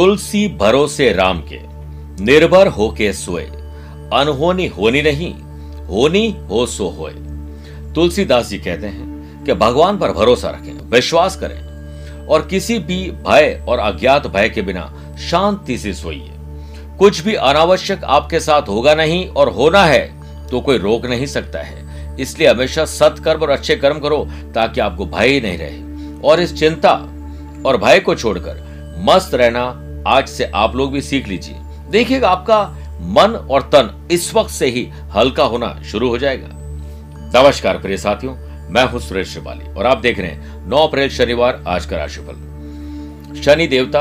तुलसी भरोसे राम के। निर्भर होके सोए। अनहोनी होनी नहीं, होनी हो सो होए। तुलसीदास जी कहते हैं कि भगवान पर भरोसा रखें, विश्वास करें और किसी भी भय और अज्ञात भय के बिना शांति से सोइए। कुछ भी अनावश्यक आपके साथ होगा नहीं और होना है तो कोई रोक नहीं सकता है। इसलिए हमेशा सत्कर्म और अच्छे कर्म करो ताकि आपको भय ही नहीं रहे। और इस चिंता और भय को छोड़कर मस्त रहना आज से आप लोग भी सीख लीजिए। देखिएगा आपका मन और तन इस वक्त से ही हल्का होना शुरू हो जाएगा। नमस्कार प्रिय साथियों, मैं हूँ सुरेश श्रिवाली और आप देख रहे हैं 9 अप्रैल शनिवार आज का राशिफल। शनि देवता,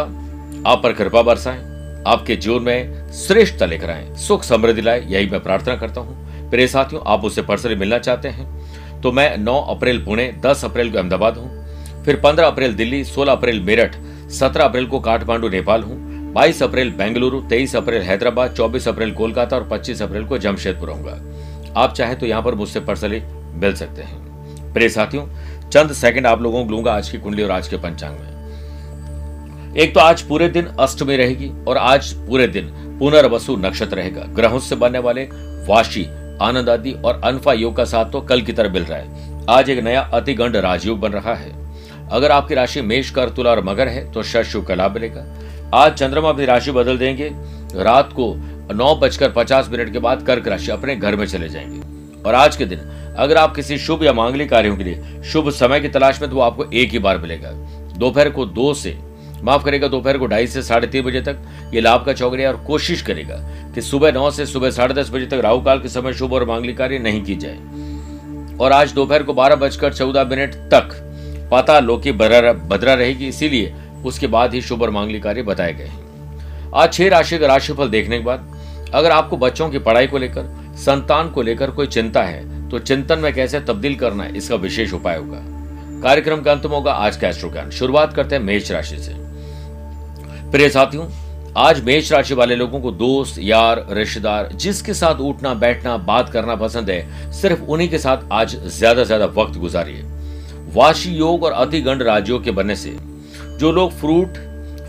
आप पर कृपा बरसाएँ, आपके जीवन में श्रेष्ठता लेकर आए, सुख समृद्धि लाए, यही मैं प्रार्थना करता हूँ। प्रिय साथियों, आप उससे पर्सनली मिलना चाहते हैं तो मैं 9 अप्रैल पुणे 10 अप्रैल को अहमदाबाद हूँ, फिर 15 अप्रैल दिल्ली 16 अप्रैल मेरठ 17 अप्रैल को काठमांडू, नेपाल हूँ। बाईस अप्रैल बेंगलुरु 23 अप्रैल हैदराबाद 24 अप्रैल कोलकाता और 25 अप्रैल को जमशेदपुर होगा आप चाहे तो यहाँ पर मुझसे पर्सनली मिल सकते हैं। प्रिय साथियों, चंद सेकंड आप लोगों को लूँगा आज की कुंडली और आज के पंचांग में। एक तो आज पूरे दिन अष्टमी रहेगी और आज पूरे दिन पुनर्वसु नक्षत्र रहेगा। ग्रहों से बनने वाले वाशी आनंद आदि और अनफा योग का साथ तो कल की तरह मिल रहा है। आज एक नया अतिगंड राजयोग बन रहा है। अगर आपकी राशि मेष कर तुला और मगर है तो शशु का लाभ मिलेगा। आज चंद्रमा अपनी राशि बदल देंगे। रात को नौ बजकर पचास मिनट के बाद कर्क राशि अपने घर में चले जाएँगे। और आज के दिन, अगर आप किसी शुभ या मांगलिक कार्यों के लिए शुभ समय की तलाश में तो वो आपको एक ही बार मिलेगा। दोपहर को दो से, माफ़ करेगा, दोपहर को ढाई से साढ़े तीन बजे तक ये लाभ का चौक और कोशिश करेगा कि सुबह नौ से सुबह साढ़े दस बजे तक राहु काल के समय शुभ और मांगलिक कार्य नहीं की जाए। और आज दोपहर को बारह बजकर चौदह मिनट तक पता लोकी भद्रा रहेगी, इसीलिए उसके बाद ही शुभ और मांगलिक कार्य बताए गए आज छह राशि का राशिफल देखने के बाद, अगर आपको बच्चों की पढ़ाई को लेकर, संतान को लेकर कोई चिंता है तो चिंतन में कैसे तब्दील करना है, इसका विशेष उपाय होगा। कार्यक्रम का अंत होगा आज का एस्ट्रो ज्ञान शुरुआत करते हैं मेष राशि से। प्रिय साथियों, आज मेष राशि वाले लोगों को दोस्त, यार, रिश्तेदार, जिसके साथ उठना, बैठना, बात करना पसंद है, सिर्फ़ उन्हीं के साथ आज ज़्यादा से ज़्यादा वक्त गुजारिए। वाशी योग और अतिगंड राज्यों के बनने से जो लोग fruit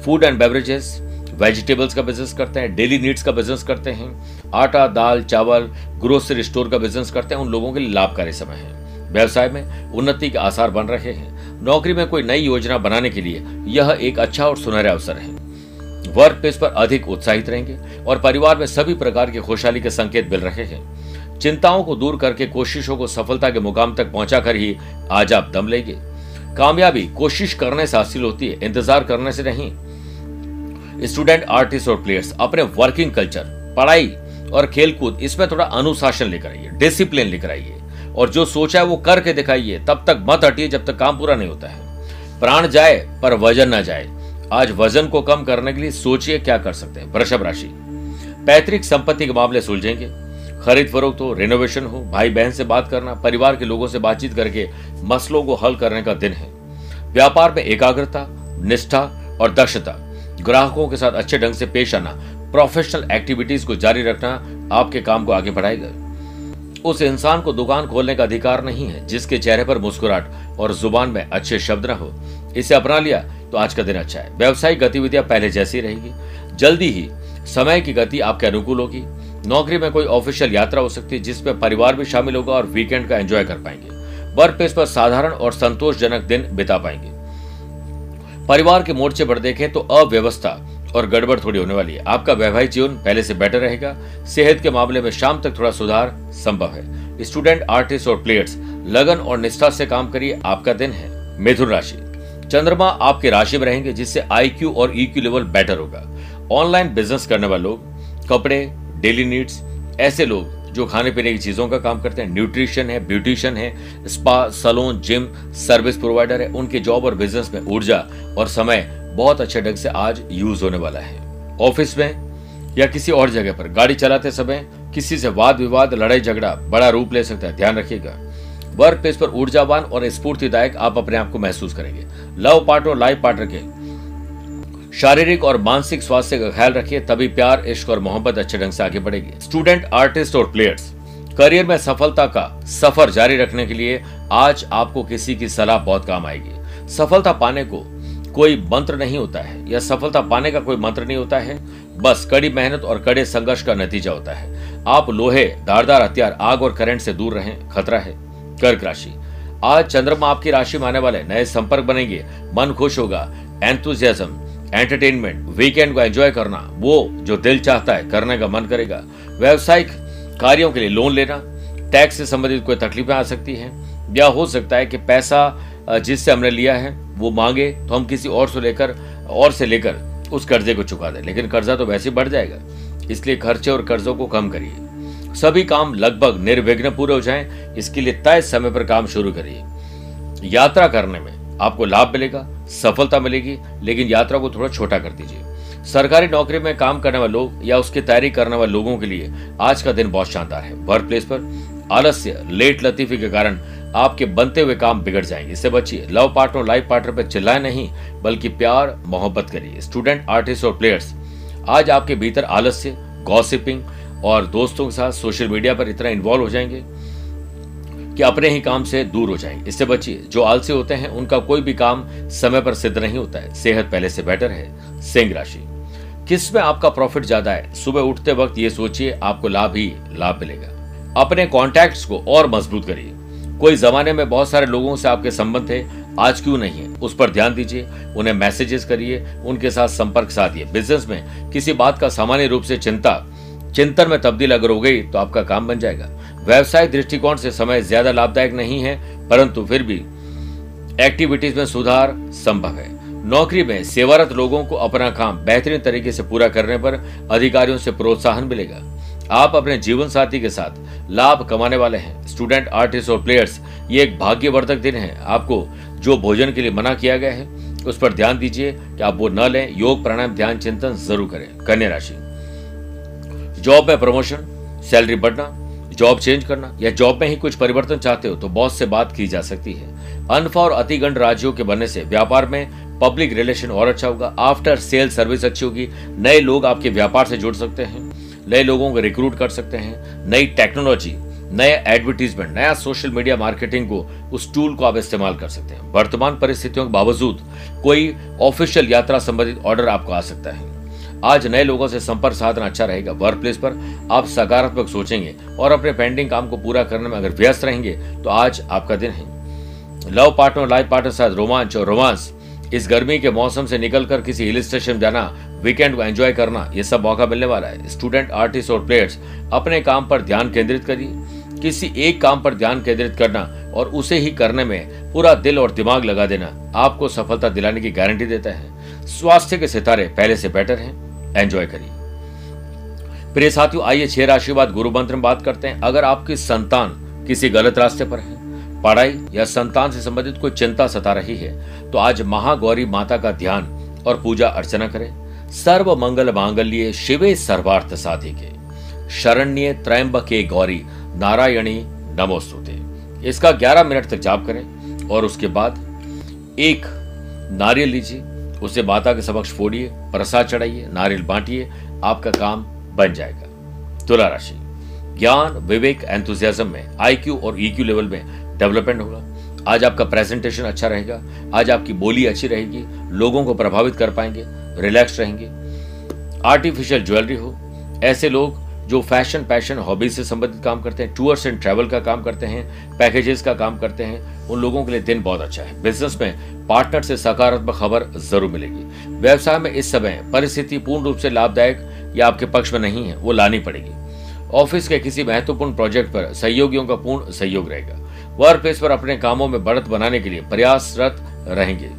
food and beverages vegetables का बिज़नेस करते हैं डेली नीड्स का बिज़नेस करते हैं, आटा, दाल, चावल ग्रोसरी स्टोर का बिज़नेस करते हैं, उन लोगों के लिए लाभकारी समय है। व्यवसाय में उन्नति के आसार बन रहे हैं। नौकरी में कोई नई योजना बनाने के लिए यह एक अच्छा और सुनहरे अवसर है। वर्क प्लेस पर अधिक उत्साहित रहेंगे और परिवार में सभी प्रकार की खुशहाली के संकेत मिल रहे हैं। चिंताओं को दूर करके कोशिशों को सफलता के मुकाम तक पहुंचाकर ही आज आप दम लेंगे। कामयाबी कोशिश करने से हासिल होती है, इंतज़ार करने से नहीं। स्टूडेंट, आर्टिस्ट और प्लेयर्स, अपने वर्किंग कल्चर, पढ़ाई और खेलकूद, इसमें थोड़ा अनुशासन लेकर आइए, डिसिप्लिन लेकर आइए और जो सोचा है वो करके दिखाइए। तब तक मत हटिए जब तक काम पूरा नहीं होता है। प्राण जाए, पर वज़न ना जाए। आज वज़न को कम करने के लिए सोचिए क्या कर सकते हैं। वृषभ राशि। पैतृक संपत्ति के मामले सुलझेंगे। खरीद फरोख्त हो रिनोवेशन हो भाई बहन से बात करना, परिवार के लोगों से बातचीत करके मसलों को हल करने का दिन है। व्यापार में एकाग्रता, निष्ठा और दक्षता, ग्राहकों के साथ अच्छे ढंग से पेश आना प्रोफेशनल एक्टिविटीज़ को जारी रखना आपके काम को आगे बढ़ाएगा। उस इंसान को दुकान खोलने का अधिकार नहीं है, जिसके चेहरे पर मुस्कुराहट और ज़ुबान में अच्छे शब्द न हो। इसे अपना लिया तो आज का दिन अच्छा है। व्यवसायिक गतिविधियाँ पहले जैसी रहेगी। जल्दी ही समय की गति आपके अनुकूल होगी। नौकरी में कोई ऑफिशियल यात्रा हो सकती है जिसमें परिवार भी शामिल होगा और वीकेंड का एंजॉय कर पाएँगे। वर्क प्लेस पर साधारण और संतोषजनक दिन बिता पाएँगे। परिवार के मोर्चे पर देखें तो अव्यवस्था और गड़बड़ थोड़ी होने वाली है। आपका वैवाहिक जीवन पहले से बेटर रहेगा। सेहत के मामले में शाम तक थोड़ा सुधार संभव है। स्टूडेंट, आर्टिस्ट और प्लेयर्स, लगन और निष्ठा से काम करिए। आपका दिन है मिथुन राशि। चंद्रमा आपके राशि में रहेंगे, जिससे आईक्यू और ईक्यू लेवल बेटर होगा। ऑनलाइन बिज़नेस करने वाले लोग, कपड़े डेली नीड्स। ऐसे लोग जो खाने पीने की चीज़ों का काम करते हैं, न्यूट्रिशन है, ब्यूटिशियन है, spa, salon, gym, service provider है, उनके जॉब और बिज़नेस में ऊर्जा और समय बहुत अच्छे ढंग से आज यूज़ होने वाला है। ऑफ़िस में या किसी और जगह पर, गाड़ी चलाते समय किसी से वाद विवाद, लड़ाई झगड़ा, बड़ा रूप ले सकता है, ध्यान रखिएगा। वर्क प्लेस पर ऊर्जावान और स्फूर्तिदायक आप अपने आप को महसूस करेंगे। लव पार्टनर लाइफ पार्टनर के शारीरिक और मानसिक स्वास्थ्य का ख्याल रखिए, तभी प्यार, इश्क और मोहब्बत अच्छे ढंग से आगे बढ़ेगी। स्टूडेंट आर्टिस्ट और प्लेयर्स करियर में सफलता का सफ़र जारी रखने के लिए आज आपको किसी की सलाह बहुत काम आएगी। सफलता पाने को कोई मंत्र नहीं होता है। या सफलता पाने का कोई मंत्र नहीं होता है। बस कड़ी मेहनत और कड़े संघर्ष का नतीजा होता है। आप लोहे, धारदार, हथियार, आग और करंट से दूर रहें, खतरा है। कर्क राशि। आज चंद्रमा आपकी राशि में आने वाले नए संपर्क बनेंगे। मन खुश होगा। एंथुजियाज्म एंटरटेनमेंट वीकेंड को एंजॉय करना, वो जो दिल चाहता है, करने का मन करेगा। व्यवसायिक कार्यों के लिए लोन लेना टैक्स से संबंधित कोई तकलीफें आ सकती हैं, या हो सकता है कि पैसा जिससे हमने लिया है, वो मांगे तो हम किसी और से लेकर, और से लेकर उस कर्जे को चुका दें। लेकिन कर्जा तो वैसे बढ़ जाएगा, इसलिए खर्चे और कर्जों को कम करिए। सभी काम लगभग निर्विघ्न पूरे हो जाएँ, इसके लिए तय समय पर काम शुरू करिए। यात्रा करने में आपको लाभ मिलेगा सफलता मिलेगी, लेकिन यात्रा को थोड़ा छोटा कर दीजिए। सरकारी नौकरी में काम करने वाले लोग या उसकी तैयारी करने वाले लोगों के लिए आज का दिन बहुत शानदार है। वर्क प्लेस पर आलस्य लेट लतीफी के कारण आपके बनते हुए काम बिगड़ जाएँगे। इससे बचिए लव पार्टनर लाइफ पार्टनर पर चिल्लाए नहीं, बल्कि प्यार, मोहब्बत करिए। स्टूडेंट आर्टिस्ट और प्लेयर्स आज आपके भीतर आलस्य गॉसिपिंग और दोस्तों के साथ सोशल मीडिया पर इतना इन्वॉल्व हो जाएँगे। कि अपने ही काम से दूर हो जाएँगे इससे बचिए, जो आलसी होते हैं, उनका कोई भी काम समय पर सिद्ध नहीं होता है। सेहत पहले से बेटर है। सिंह राशि। किसमें आपका प्रॉफिट ज़्यादा है? सुबह उठते वक्त ये सोचिए, आपको लाभ ही लाभ मिलेगा। अपने कॉन्टैक्ट्स को और मज़बूत करिए। कोई जमाने में बहुत सारे लोगों से आपके संबंध थे, आज क्यों नहीं है? उस पर ध्यान दीजिए, उन्हें मैसेजेस करिए, उनके साथ संपर्क साधिए। बिज़नेस में किसी बात का सामान्य रूप से चिंता, चिंतन में तब्दील अगर हो गई तो आपका काम बन जाएगा। व्यवसाय दृष्टिकोण से समय ज़्यादा लाभदायक नहीं है, परंतु फिर भी एक्टिविटीज़ में सुधार संभव है। नौकरी में सेवारत लोगों को अपना काम बेहतरीन तरीके से पूरा करने पर अधिकारियों से प्रोत्साहन मिलेगा। आप अपने जीवन साथी के साथ लाभ कमाने वाले हैं। स्टूडेंट आर्टिस्ट और प्लेयर्स ये एक भाग्यवर्धक दिन है। आपको जो भोजन के लिए मना किया गया है, उस पर ध्यान दीजिए कि आप वो न लें। योग, प्राणायाम, ध्यान, चिंतन ज़रूर करें। कन्या राशि। जॉब में प्रमोशन सैलरी बढ़ना जॉब चेंज करना या जॉब में ही कुछ परिवर्तन चाहते हो तो बॉस से बात की जा सकती है। अनफा और अतिगंड राज्यों के बनने से व्यापार में पब्लिक रिलेशन और अच्छा होगा। आफ्टर सेल सर्विस अच्छी होगी। नए लोग आपके व्यापार से जुड़ सकते हैं। नए लोगों को रिक्रूट कर सकते हैं। नई टेक्नोलॉजी नए एडवर्टीजमेंट नया सोशल मीडिया मार्केटिंग को, उस टूल को आप इस्तेमाल कर सकते हैं। वर्तमान परिस्थितियों के बावजूद कोई ऑफिशियल यात्रा संबंधित ऑर्डर आपको आ सकता है। आज नए लोगों से संपर्क साधना अच्छा रहेगा। वर्क प्लेस पर आप सकारात्मक सोचेंगे और अपने पेंडिंग काम को पूरा करने में अगर व्यस्त रहेंगे तो आज आपका दिन है। लव पार्टनर लाइफ पार्टनर साथ रोमांच और रोमांस। इस गर्मी के मौसम से निकलकर किसी हिल स्टेशन जाना वीकेंड को एंजॉय करना, ये सब मौका मिलने वाला है। स्टूडेंट आर्टिस्ट और प्लेयर्स अपने काम पर ध्यान केंद्रित करिए। किसी एक काम पर ध्यान केंद्रित करना और उसे ही करने में पूरा दिल और दिमाग लगा देना आपको सफलता दिलाने की गारंटी देता है। स्वास्थ्य के सितारे पहले से बेटर हैं। एंजॉय करिए। प्रिय साथियों, आइए छह राशि बाद गुरु मंत्र में बात करते हैं। अगर आपकी संतान किसी गलत रास्ते पर है, पढ़ाई या संतान से संबंधित कोई चिंता सता रही है तो आज महागौरी माता का ध्यान और पूजा अर्चना करें। सर्व मंगल मांगल्य शिवे सर्वार्थ साधिके। शरण्य त्रयंबके गौरी नारायणी नमोस्तुते। इसका 11 मिनट तक जाप करें और उसके बाद एक नारियल लीजिए। उसे माता के समक्ष फोड़िए, प्रसाद चढ़ाइए, नारियल बांटिए, आपका काम बन जाएगा। तुला राशि। ज्ञान, विवेक एंथुजियाज्म में आईक्यू और ईक्यू लेवल में डेवलपमेंट होगा। आज आपका प्रेजेंटेशन अच्छा रहेगा। आज आपकी बोली अच्छी रहेगी। लोगों को प्रभावित कर पाएँगे। रिलैक्स रहेंगे। आर्टिफिशियल ज्वेलरी हो। ऐसे लोग जो फ़ैशन पैशन हॉबीज से संबंधित काम करते हैं टूर्स एंड ट्रैवल का काम करते हैं पैकेजेस का काम करते हैं, उन लोगों के लिए दिन बहुत अच्छा है। बिज़नेस में पार्टनर से सकारात्मक खबर ज़रूर मिलेगी। व्यवसाय में इस समय परिस्थिति पूर्ण रूप से लाभदायक या आपके पक्ष में नहीं है, वो लानी पड़ेगी। ऑफ़िस के किसी महत्वपूर्ण प्रोजेक्ट पर सहयोगियों का पूर्ण सहयोग रहेगा। वर्क प्लेस पर अपने कामों में बढ़त बनाने के लिए प्रयासरत रहेंगे।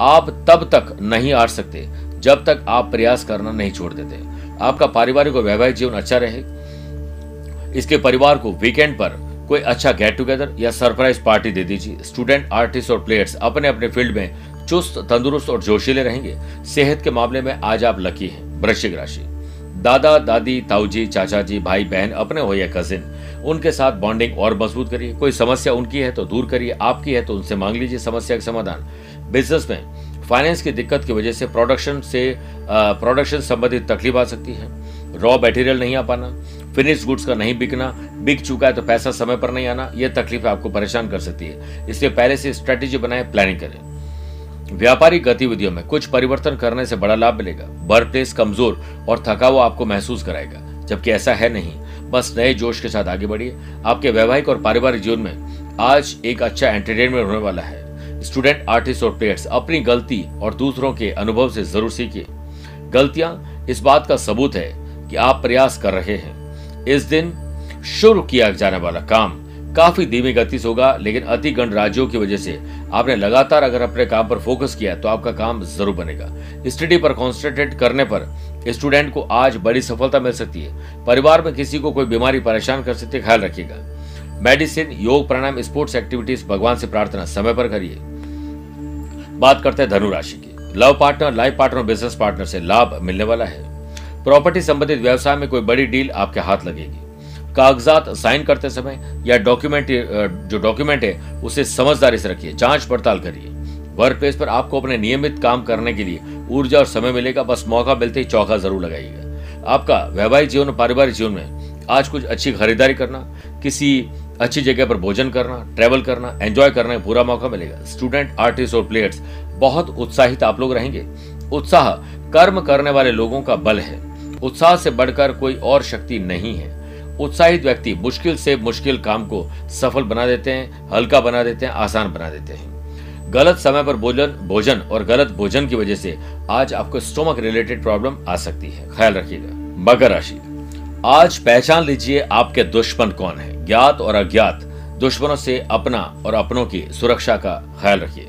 आप तब तक नहीं आ सकते, जब तक आप प्रयास करना नहीं छोड़ देते। आपका पारिवारिक और वैवाहिक जीवन अच्छा रहे। इसके परिवार को वीकेंड पर कोई अच्छा गेट टुगेदर या सरप्राइज़ पार्टी दे दीजिए। स्टूडेंट आर्टिस्ट और प्लेयर्स अपने अपने फ़ील्ड में चुस्त, तंदुरुस्त और जोशीले रहेंगे। सेहत के मामले में आज आप लकी हैं। वृश्चिक राशि। दादा, दादी, ताऊजी चाचा जी भाई, बहन, अपने हो या कजिन उनके साथ बॉन्डिंग और मज़बूत करिए। कोई समस्या उनकी है तो दूर करिए। आपकी है तो उनसे मांग लीजिए। समस्या का समाधान। बिज़नेस में फाइनेंस की दिक्कत की वजह से प्रोडक्शन से प्रोडक्शन संबंधित तकलीफ़ आ सकती है। रॉ मटेरियल नहीं आ पाना फिनिश गुड्स का नहीं बिकना, बिक चुका है तो पैसा समय पर नहीं आना यह तकलीफ़ आपको परेशान कर सकती है। इसलिए पहले से स्ट्रेटेजी बनाए, प्लानिंग करें। व्यापारिक गतिविधियों में कुछ परिवर्तन करने से बड़ा लाभ मिलेगा। वर्क प्लेस कमज़ोर और थका हुआ आपको महसूस कराएगा, जबकि ऐसा है नहीं। बस नए जोश के साथ आगे बढ़िए। आपके वैवाहिक और पारिवारिक जीवन में आज एक अच्छा एंटरटेनमेंट होने वाला है। स्टूडेंट, आर्टिस्ट और प्लेयर्स अपनी गलती और दूसरों के अनुभव से ज़रूर सीखिए। गलतियाँ इस बात का सबूत है कि आप प्रयास कर रहे हैं। इस दिन शुरू किया जाने वाला काम काफ़ी धीमी गति से होगा, लेकिन अति गण राज्यों की वजह से आपने लगातार अगर अपने काम पर फोकस किया तो आपका काम ज़रूर बनेगा। स्टडी पर कॉन्सेंट्रेट करने पर स्टूडेंट को आज बड़ी सफलता मिल सकती है। परिवार में किसी को कोई बीमारी, परेशान कर सकती है, ख्याल रखिएगा। मेडिसिन, योग, प्राणायाम, स्पोर्ट्स एक्टिविटीज़, भगवान से प्रार्थना, समय पर करिए। बात करते हैं धनु राशि की। Love partner life partner business partner से लाभ मिलने वाला है। प्रॉपर्टी संबंधित व्यवसाय में कोई बड़ी डील आपके हाथ लगेगी। कागजात साइन करते समय या डॉक्यूमेंट जो डॉक्यूमेंट है, उसे समझदारी से रखिए, जाँच पड़ताल करिए। वर्क प्लेस पर आपको अपने नियमित काम करने के लिए ऊर्जा और समय मिलेगा, बस मौका मिलते ही चौका ज़रूर लगाइएगा। आपका वैवाहिक जीवन और पारिवारिक जीवन में आज कुछ अच्छी खरीदारी करना, किसी अच्छी जगह पर भोजन करना ट्रेवल करना एंजॉय करने का पूरा मौका मिलेगा। स्टूडेंट आर्टिस्ट और प्लेयर्स बहुत उत्साहित आप लोग रहेंगे। उत्साह कर्म करने वाले लोगों का बल है। उत्साह से बढ़कर कोई और शक्ति नहीं है। उत्साहित व्यक्ति मुश्किल से मुश्किल काम को सफल बना देते हैं, हल्का बना देते हैं, आसान बना देते हैं। गलत समय पर भोजन भोजन और गलत भोजन की वजह से आज आपको स्टोमक रिलेटेड प्रॉब्लम आ सकती है। ख्याल रखिएगा। मकर राशि। आज पहचान लीजिए आपके दुश्मन कौन है। ज्ञात और अज्ञात दुश्मनों से अपना और अपनों की सुरक्षा का ख्याल रखिए।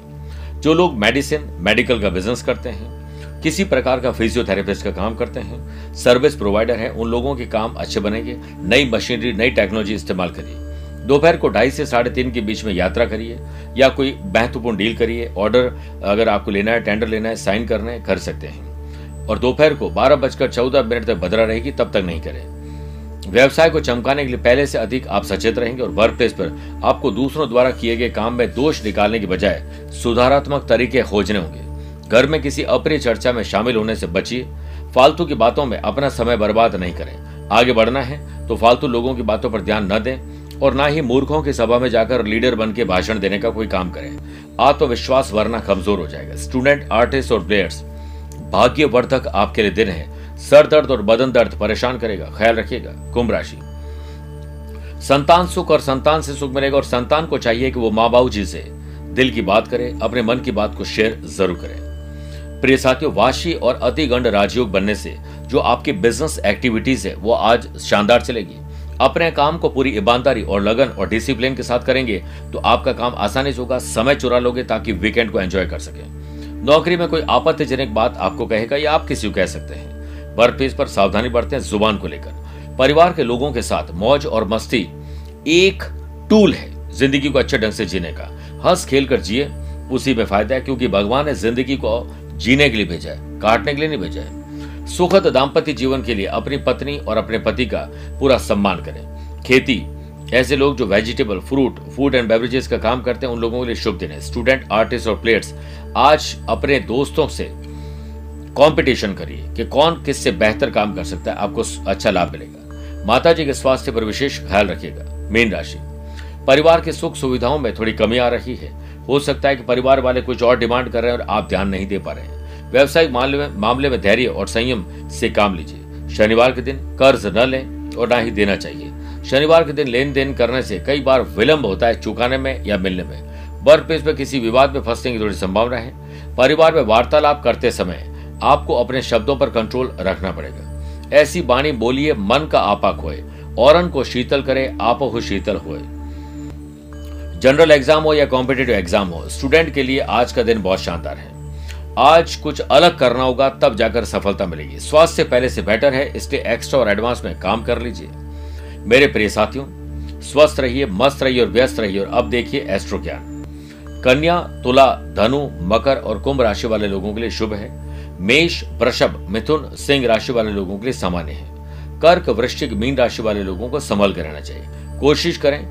जो लोग मेडिसिन, मेडिकल का बिज़नेस करते हैं, किसी प्रकार का फिजियोथेरेपिस्ट का काम करते हैं, सर्विस प्रोवाइडर है, उन लोगों के काम अच्छे बनेंगे, नई मशीनरी, नई टेक्नोलॉजी इस्तेमाल करिए। दोपहर को ढाई से साढ़े तीन के बीच में यात्रा करिए, या कोई महत्वपूर्ण डील करिए, ऑर्डर अगर आपको लेना है, टेंडर लेना है, साइन करना है, कर सकते हैं। और दोपहर को बारह बजकर चौदह मिनट तक भद्रा रहेगी, तब तक नहीं करें। व्यवसाय को चमकाने के लिए पहले से अधिक आप सचेत रहेंगे और वर्क प्लेस पर आपको दूसरों द्वारा किए गए काम में दोष निकालने के बजाय सुधारात्मक तरीके खोजने होंगे। घर में किसी अप्रिय चर्चा में शामिल होने से बचिए। फालतू की बातों में अपना समय बर्बाद नहीं करें। आगे बढ़ना है तो फालतू लोगों की बातों पर ध्यान न दें और ना ही मूर्खों की सभा में जाकर लीडर बन के भाषण देने का कोई काम करें। आत्मविश्वास वरना कमज़ोर हो जाएगा। स्टूडेंट, आर्टिस्ट और प्लेयर्स, भाग्यवर्धक आपके लिए दिन है। सर दर्द और बदन दर्द परेशान करेगा, ख्याल रखिएगा। कुंभ राशि। संतान सुख और संतान से सुख मिलेगा और संतान को चाहिए कि वो माँ बाबू जी से दिल की बात करे, अपने मन की बात को शेयर ज़रूर करें। प्रिय साथियों, वाशी और अतिगंड राजयोग बनने से जो आपकी बिज़नेस एक्टिविटीज़ है, वो आज शानदार चलेगी। अपने काम को पूरी ईमानदारी और लगन और डिसिप्लिन के साथ करेंगे तो आपका काम आसानी से होगा, समय चुरा लोगे ताकि वीकेंड को एंजॉय कर सके। नौकरी में कोई आपत्तिजनक बात आपको कहेगा या आप किसी को कह सकते हैं। वर्क प्लेस पर सावधानी बरतें ज़ुबान को लेकर। परिवार के लोगों के साथ मौज और मस्ती एक टूल है ज़िंदगी को अच्छे ढंग से जीने का। हंस खेल कर जिए, उसी में फ़ायदा है क्योंकि भगवान ने ज़िंदगी को जीने के लिए भेजा है, काटने के लिए नहीं भेजा है। सुखद दाम्पत्य जीवन के लिए अपनी पत्नी और अपने पति का पूरा सम्मान करें। खेती, ऐसे लोग जो vegetable fruit food and beverages का काम करते हैं, उन लोगों के लिए शुभ दिन है। स्टूडेंट आर्टिस्ट और प्लेयर्स आज अपने दोस्तों से कंपटीशन करिए कि कौन किससे बेहतर काम कर सकता है, आपको अच्छा लाभ मिलेगा। माता जी के स्वास्थ्य पर विशेष ख्याल रखिएगा, मीन राशि। परिवार के सुख सुविधाओं में थोड़ी कमी आ रही है। हो सकता है कि परिवार वाले कुछ और डिमांड कर रहे हैं और आप ध्यान नहीं दे पा रहे हैं। व्यवसायिक मामले में धैर्य और संयम से काम लीजिए। शनिवार के दिन कर्ज न लें और ना ही देना चाहिए। शनिवार के दिन लेन देन करने से कई बार विलंब होता है चुकाने में या मिलने में। वर्क प्लेस में किसी विवाद में फंसने की थोड़ी संभावना है। परिवार में वार्तालाप करते समय आपको अपने शब्दों पर कंट्रोल रखना पड़ेगा। ऐसी बाणी बोलिए, मन का आपा खोए और को शीतल करे, आप हो शीतल होए। जनरल एग्ज़ाम हो या कॉम्पिटेटिव एग्ज़ाम हो स्टूडेंट के लिए आज का दिन बहुत शानदार है। आज कुछ अलग करना होगा, तब जाकर सफलता मिलेगी। स्वास्थ्य पहले से बेटर है, इसलिए एक्स्ट्रा और एडवांस में काम कर लीजिए। मेरे प्रिय साथियों, स्वस्थ रहिए, मस्त रहिए और व्यस्त रहिए और अब देखिए एस्ट्रो ज्ञान कन्या, तुला, धनु, मकर और कुंभ राशि वाले लोगों के लिए शुभ है। मेष, वृषभ, मिथुन, सिंह राशि वाले लोगों के लिए सामान्य है। कर्क, वृश्चिक, मीन राशि वाले लोगों को संभल कर रहना चाहिए। कोशिश करें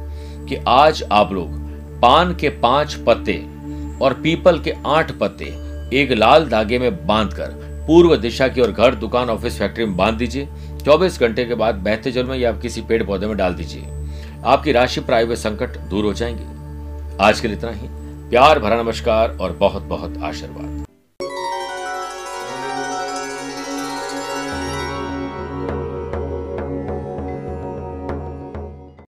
कि आज आप लोग पान के पाँच पत्ते और पीपल के आठ पत्ते एक लाल धागे में बांधकर पूर्व दिशा की ओर घर, दुकान, ऑफ़िस, फैक्ट्री में बाँध दीजिए। 24 घंटे के बाद बहते जल में या किसी पेड़ पौधे में डाल दीजिए। आपकी राशि पर आए हुए संकट दूर हो जाएँगे। आज के लिए इतना ही। प्यार, भरा नमस्कार और बहुत बहुत आशीर्वाद।